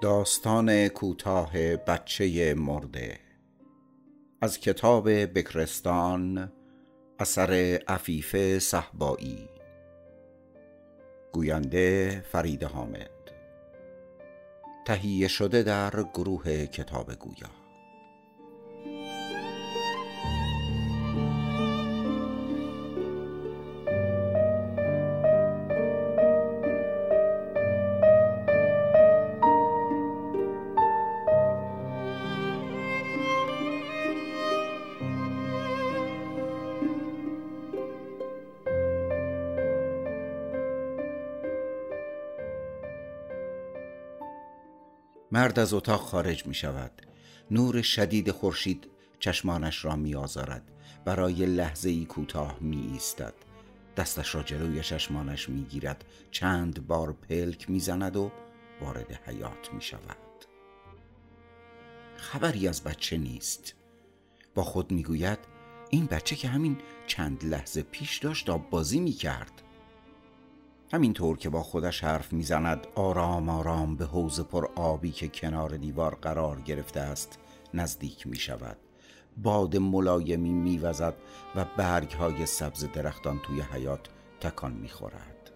داستان کوتاه بچه مرده. از کتاب بکرستان اثر عفیف صحبایی گوینده فرید حامد. تهیه شده در گروه کتاب گویا. مرد از اتاق خارج می شود نور شدید خورشید چشمانش را می آزارد برای لحظه ای کوتاه می ایستد دستش را جلوی چشمانش می گیرد چند بار پلک می زند و وارد حیات می شود خبری از بچه نیست. با خود می گوید این بچه که همین چند لحظه پیش داشت آب بازی می کرد همینطور که با خودش حرف می‌زند آرام آرام به حوز پر آبی که کنار دیوار قرار گرفته است نزدیک می شود باد ملایمی میوزد و برگ های سبز درختان توی حیات تکان می‌خورد.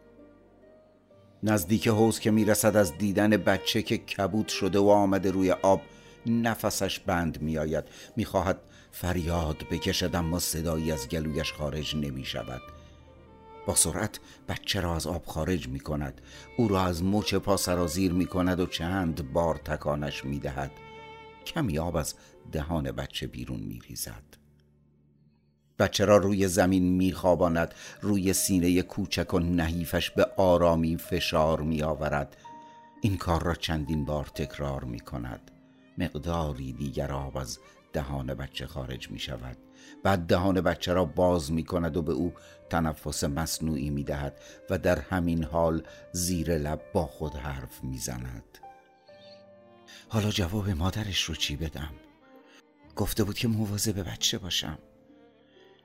نزدیک حوز که می‌رسد از دیدن بچه که کبود شده و آمده روی آب نفسش بند میآید. می‌خواهد فریاد بکشد اما صدایی از گلویش خارج نمی شود با سرعت بچه را از آب خارج می کند او را از مچ پا سرازیر می کند و چند بار تکانش می دهد کمی آب از دهان بچه بیرون می ریزد بچه را روی زمین می خواباند روی سینه کوچک و نحیفش به آرامی فشار می آورد این کار را چندین بار تکرار می کند مقداری دیگر آب از دهان بچه خارج می شود. بعد دهان بچه را باز می کند و به او تنفس مصنوعی می دهد و در همین حال زیر لب با خود حرف می زند. حالا جواب مادرش رو چی بدم؟ گفته بود که مواظب بچه باشم.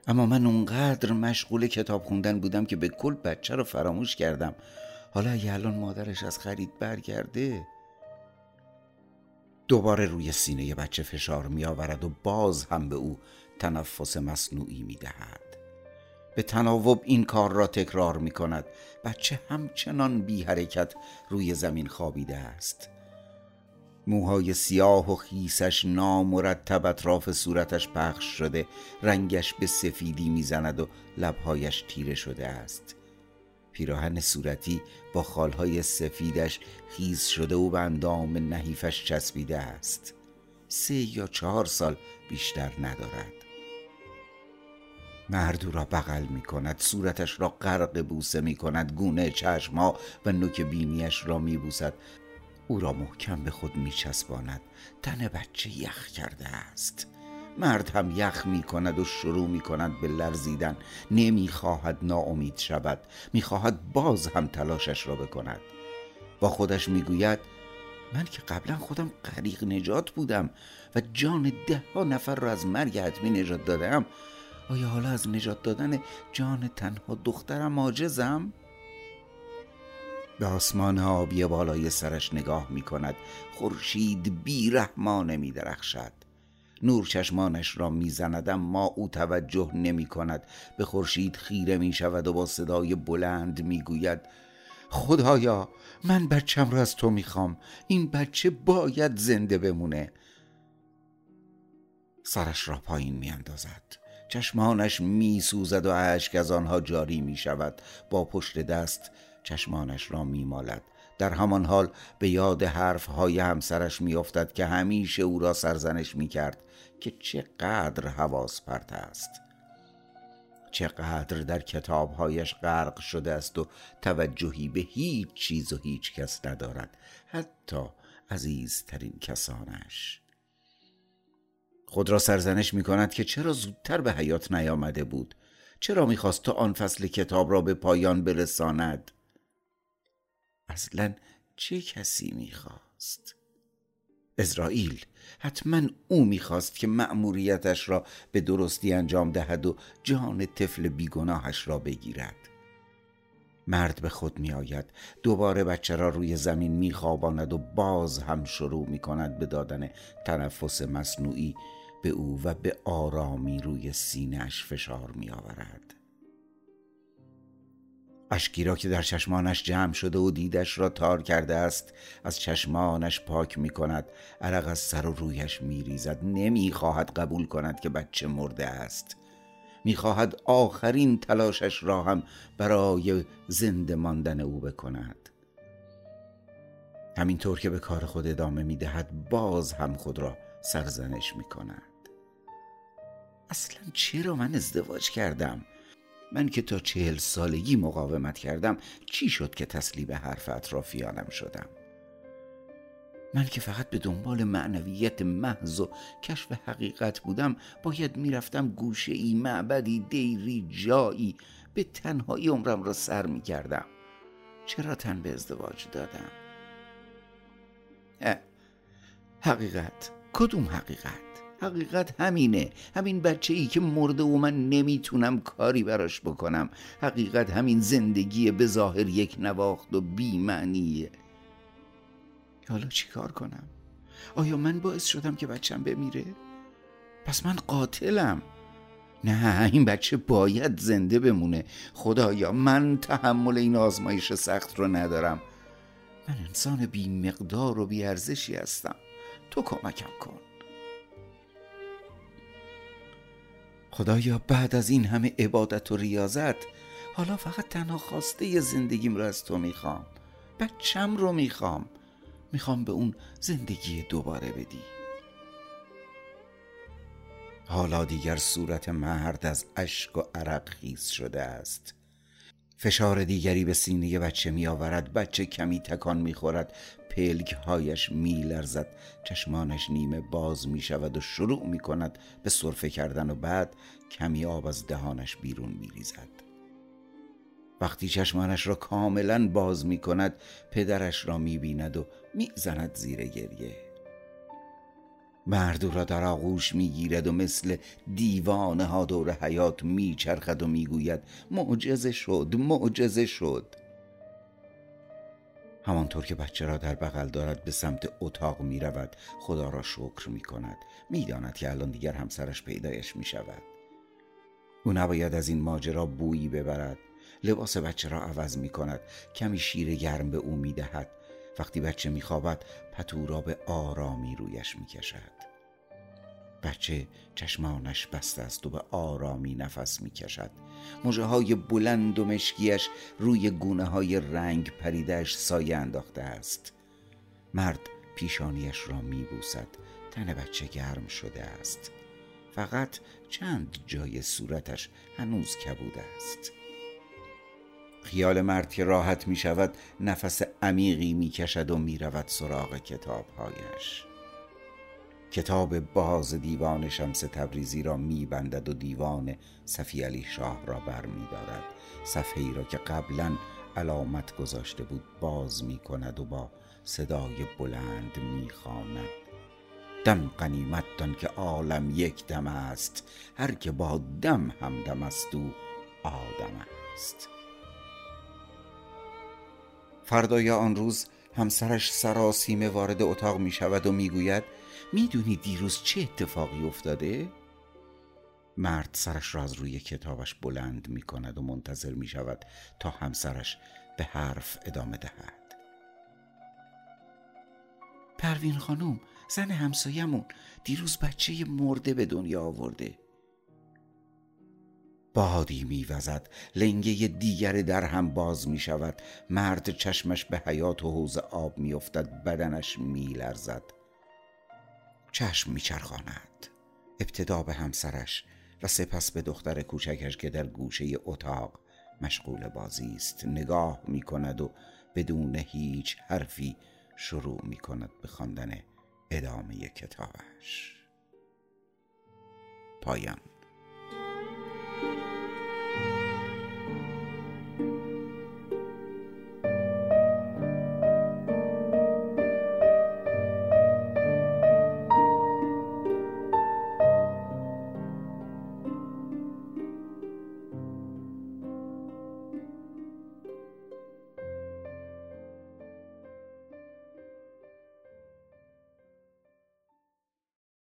اما من اونقدر مشغول کتاب خوندن بودم که به کل بچه رو فراموش کردم. حالا اگه الان مادرش از خرید برگرده دوباره روی سینه بچه فشار می آورد و باز هم به او تنفس مصنوعی می دهد به تناوب این کار را تکرار می کند بچه همچنان بی حرکت روی زمین خوابیده است. موهای سیاه و خیسش نامرتب اطراف صورتش پخش شده. رنگش به سفیدی می‌زند و لبهایش تیره شده است. پیراهن صورتی با خالهای سفیدش خیز شده و به اندام نحیفش چسبیده است. سه یا چهار سال بیشتر ندارد. مرد را بغل می کند صورتش را غرق بوسه می کند گونه چشما و نوک بینیش را می بوسد. او را محکم به خود می چسباند. تن بچه یخ کرده است. مرد هم یخ می کند و شروع می کند به لرزیدن. نمی خواهد ناامید شود. می خواهد باز هم تلاشش را بکند. با خودش می گوید من که قبلا خودم غریق نجات بودم و جان ده ها نفر را از مرگ حتمی نجات دادم. آیا حالا از نجات دادن جان تنها دخترم عاجزم؟ به آسمان آبی بالای سرش نگاه می کند خورشید بیرحمانه می درخشد نور چشمانش را می‌زند اما او توجه نمی کند به خورشید خیره می شود و با صدای بلند می گوید خدایا من بچم را از تو می‌خوام. این بچه باید زنده بمونه. سرش را پایین میاندازد. چشمانش می سوزد و اشک از آنها جاری می شود با پشت دست چشمانش را می مالد در همان حال به یاد حرف های همسرش می افتد که همیشه او را سرزنش می کرد که چقدر حواس پرت است. چقدر در کتابهایش غرق شده است و توجهی به هیچ چیز و هیچ کس ندارد حتی عزیزترین کسانش. خود را سرزنش می کند که چرا زودتر به حیات نیامده بود؟ چرا می‌خواست تا آن فصل کتاب را به پایان برساند؟ اصلا چه کسی می‌خواست؟ اسرائیل حتما او می‌خواست که مأموریتش را به درستی انجام دهد و جان طفل بیگناهش را بگیرد. مرد به خود می آید دوباره بچه را روی زمین می خواباند و باز هم شروع می کند به دادن تنفس مصنوعی به او و به آرامی روی سینهش فشار می آورد اشکی را که در چشمانش جمع شده و دیدش را تار کرده است از چشمانش پاک می کند عرق از سر و رویش می ریزد نمی خواهد قبول کند که بچه مرده است. می‌خواهد آخرین تلاشش را هم برای زنده ماندن او بکند. همینطور که به کار خود ادامه می‌دهد باز هم خود را سرزنش می‌کند. اصلا چرا من ازدواج کردم؟ من که تا چهل سالگی مقاومت کردم چی شد که تسلیم حرف اطرافیانم شدم؟ من که فقط به دنبال معنویت محض و کشف حقیقت بودم باید می‌رفتم گوشه ای معبدی دیری جایی به تنهایی عمرم را سر می کردم چرا تن به ازدواج دادم؟ حقیقت. کدوم حقیقت؟ حقیقت همینه. همین بچه ای که مرده و من نمی‌تونم کاری براش بکنم. حقیقت همین زندگی به ظاهر یک نواخت و بیمعنیه. حالا چیکار کنم؟ آیا من باعث شدم که بچم بمیره؟ پس من قاتلم. نه این بچه باید زنده بمونه. خدایا من تحمل این آزمایش سخت رو ندارم. من انسان بی مقدار و بی ارزشی هستم. تو کمکم کن. خدایا بعد از این همه عبادت و ریاضت حالا فقط تنها خواسته زندگیم رو از تو می‌خوام. بچم رو می‌خوام. می‌خوام به اون زندگی دوباره بدی. حالا دیگر صورت مرد از اشک و عرق خیز شده است. فشار دیگری به سینه بچه می آورد بچه کمی تکان می خورد پلک هایش می لرزد چشمانش نیمه باز می شود و شروع می کند به صرفه کردن و بعد کمی آب از دهانش بیرون می ریزد وقتی چشمانش را کاملا باز می کند پدرش را می بیند و می زند زیر گریه. مرد را در آغوش می گیرد و مثل دیوانه ها دور حیات می چرخد و می گوید معجزه شد معجزه شد. همانطور که بچه را در بغل دارد به سمت اتاق می رود خدا را شکر می کند می داند که الان دیگر همسرش پیدایش می شود او نباید از این ماجرا بویی ببرد. لباس بچه را عوض می کند کمی شیر گرم به او می دهد وقتی بچه می خوابد پتو را به آرامی رویش می کشد بچه چشمانش بسته است و به آرامی نفس می کشد مجه های بلند و مشکیش روی گونه های رنگ پریدهش سایه انداخته است. مرد پیشانیش را می بوسد تن بچه گرم شده است. فقط چند جای صورتش هنوز کبود است. خیال مرد که راحت می شود نفس عمیقی می کشد و می رود سراغ کتابهایش. کتاب باز دیوان شمس تبریزی را می بندد و دیوان صفی علی شاه را بر می دارد صفحه ای را که قبلا علامت گذاشته بود باز می کند و با صدای بلند می خواند دم قنیمت دان که عالم یک دم است هر که با دم همدم است او آدم است. فردای آن روز همسرش سراسیمه وارد اتاق می شود و می گوید می‌دونی دیروز چه اتفاقی افتاده؟ مرد سرش را از روی کتابش بلند می کند و منتظر می شود تا همسرش به حرف ادامه دهد پروین خانم زن همسایمون دیروز بچه مرده به دنیا آورده بادی میوزد. لنگه دیگر در هم باز می شود مرد چشمش به حیات و حوز آب میافتد. بدنش میلرزد. چشم میچرخاند. ابتدا به همسرش و سپس به دختر کوچکش که در گوشه اتاق مشغول بازی است. نگاه می کند و بدون هیچ حرفی شروع می کند به خواندن ادامه کتابش. پایان.